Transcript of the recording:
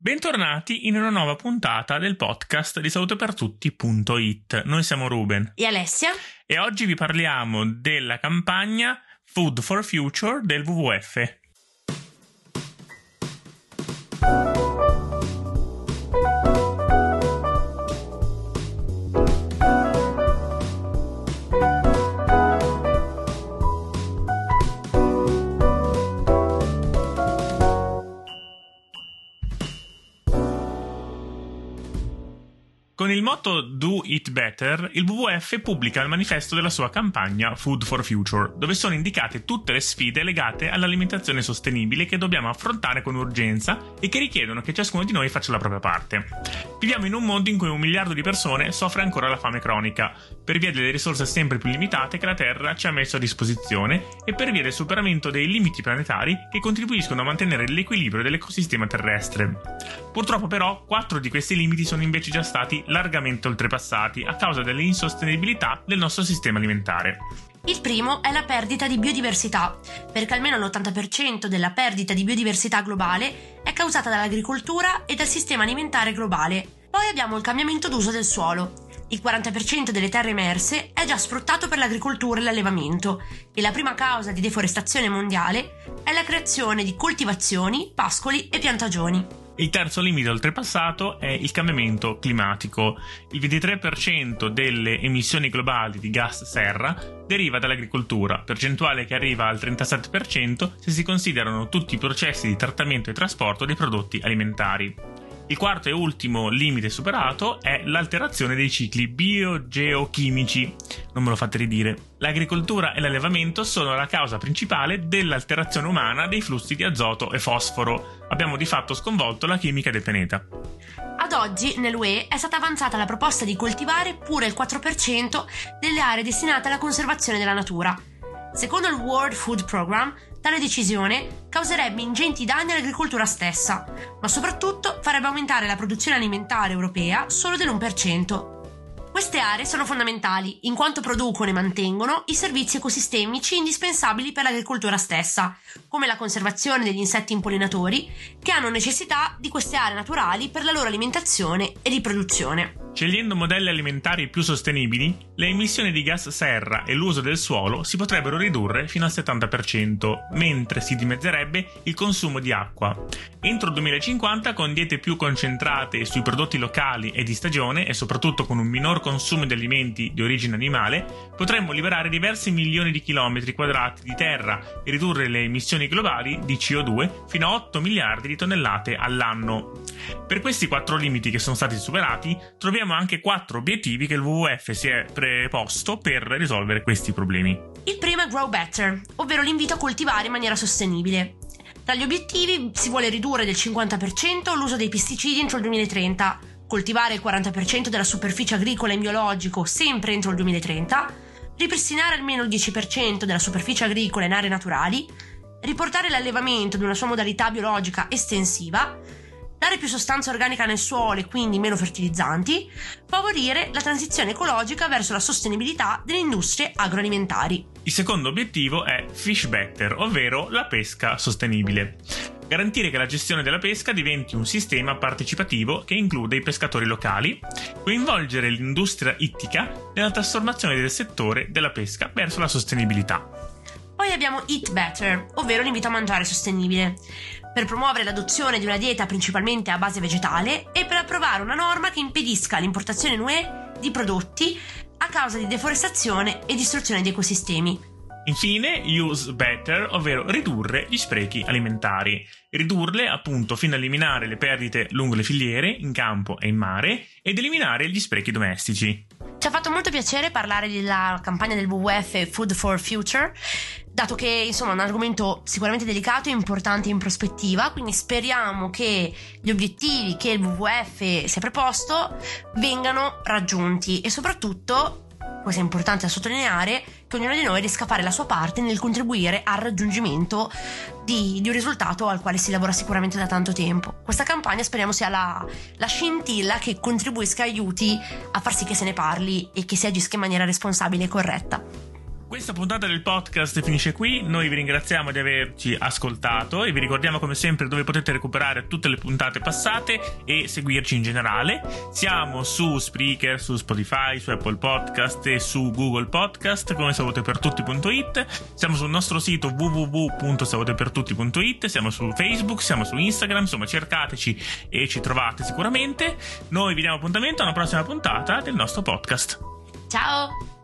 Bentornati in una nuova puntata del podcast di salutopertutti.it. Noi siamo Ruben e Alessia e oggi vi parliamo della campagna Food for Future del WWF. Con il motto Do It Better, il WWF pubblica il manifesto della sua campagna Food for Future, dove sono indicate tutte le sfide legate all'alimentazione sostenibile che dobbiamo affrontare con urgenza e che richiedono che ciascuno di noi faccia la propria parte. Viviamo in un mondo in cui un miliardo di persone soffre ancora la fame cronica, per via delle risorse sempre più limitate che la Terra ci ha messo a disposizione e per via del superamento dei limiti planetari che contribuiscono a mantenere l'equilibrio dell'ecosistema terrestre. Purtroppo però, quattro di questi limiti sono invece già stati largamente oltrepassati a causa dell'insostenibilità del nostro sistema alimentare. Il primo è la perdita di biodiversità, perché almeno l'80% della perdita di biodiversità globale è causata dall'agricoltura e dal sistema alimentare globale. Poi abbiamo il cambiamento d'uso del suolo. Il 40% delle terre emerse è già sfruttato per l'agricoltura e l'allevamento e la prima causa di deforestazione mondiale è la creazione di coltivazioni, pascoli e piantagioni. Il terzo limite oltrepassato è il cambiamento climatico. Il 23% delle emissioni globali di gas serra deriva dall'agricoltura, percentuale che arriva al 37% se si considerano tutti i processi di trattamento e trasporto dei prodotti alimentari. Il quarto e ultimo limite superato è l'alterazione dei cicli biogeochimici. Non me lo fate ridire. L'agricoltura e l'allevamento sono la causa principale dell'alterazione umana dei flussi di azoto e fosforo. Abbiamo di fatto sconvolto la chimica del pianeta. Ad oggi nell'UE è stata avanzata la proposta di coltivare pure il 4% delle aree destinate alla conservazione della natura. Secondo il World Food Programme, Tale decisione causerebbe ingenti danni all'agricoltura stessa, ma soprattutto farebbe aumentare la produzione alimentare europea solo dell'1%. Queste aree sono fondamentali in quanto producono e mantengono i servizi ecosistemici indispensabili per l'agricoltura stessa, come la conservazione degli insetti impollinatori, che hanno necessità di queste aree naturali per la loro alimentazione e riproduzione. Scegliendo modelli alimentari più sostenibili, le emissioni di gas serra e l'uso del suolo si potrebbero ridurre fino al 70%, mentre si dimezzerebbe il consumo di acqua. Entro il 2050, con diete più concentrate sui prodotti locali e di stagione, e soprattutto con un minor consumo di alimenti di origine animale, potremmo liberare diversi milioni di chilometri quadrati di terra e ridurre le emissioni globali di CO2 fino a 8 miliardi di tonnellate all'anno. Per questi quattro limiti che sono stati superati, troviamo troviamo anche quattro obiettivi che il WWF si è preposto per risolvere questi problemi. Il primo è Grow Better, ovvero l'invito a coltivare in maniera sostenibile. Tra gli obiettivi si vuole ridurre del 50% l'uso dei pesticidi entro il 2030, coltivare il 40% della superficie agricola in biologico sempre entro il 2030, ripristinare almeno il 10% della superficie agricola in aree naturali, riportare l'allevamento ad una sua modalità biologica estensiva, dare più sostanza organica nel suolo e quindi meno fertilizzanti, favorire la transizione ecologica verso la sostenibilità delle industrie agroalimentari. Il secondo obiettivo è Fish Better, ovvero la pesca sostenibile. Garantire che la gestione della pesca diventi un sistema partecipativo che include i pescatori locali, coinvolgere l'industria ittica nella trasformazione del settore della pesca verso la sostenibilità. Poi abbiamo Eat Better, ovvero l'invito a mangiare sostenibile per promuovere l'adozione di una dieta principalmente a base vegetale e per approvare una norma che impedisca l'importazione in UE di prodotti a causa di deforestazione e distruzione di ecosistemi. Infine, use better, ovvero ridurre gli sprechi alimentari. Ridurle appunto fino a eliminare le perdite lungo le filiere, in campo e in mare, ed eliminare gli sprechi domestici. Ci ha fatto molto piacere parlare della campagna del WWF Food for Future, dato che insomma è un argomento sicuramente delicato e importante in prospettiva, quindi speriamo che gli obiettivi che il WWF si è preposto vengano raggiunti e soprattutto è importante da sottolineare, che ognuno di noi riesca a fare la sua parte nel contribuire al raggiungimento di, di un risultato al quale si lavora sicuramente da tanto tempo. Questa campagna speriamo sia la, la scintilla che contribuisca, aiuti a far sì che se ne parli e che si agisca in maniera responsabile e corretta. Questa puntata del podcast finisce qui, noi vi ringraziamo di averci ascoltato e vi ricordiamo come sempre dove potete recuperare tutte le puntate passate e seguirci in generale. Siamo su Spreaker, su Spotify, su Apple Podcast e su Google Podcast come savotepertutti.it. Siamo sul nostro sito www.savotepertutti.it, siamo su Facebook, siamo su Instagram, insomma cercateci e ci trovate sicuramente. Noi vi diamo appuntamento a una prossima puntata del nostro podcast. Ciao!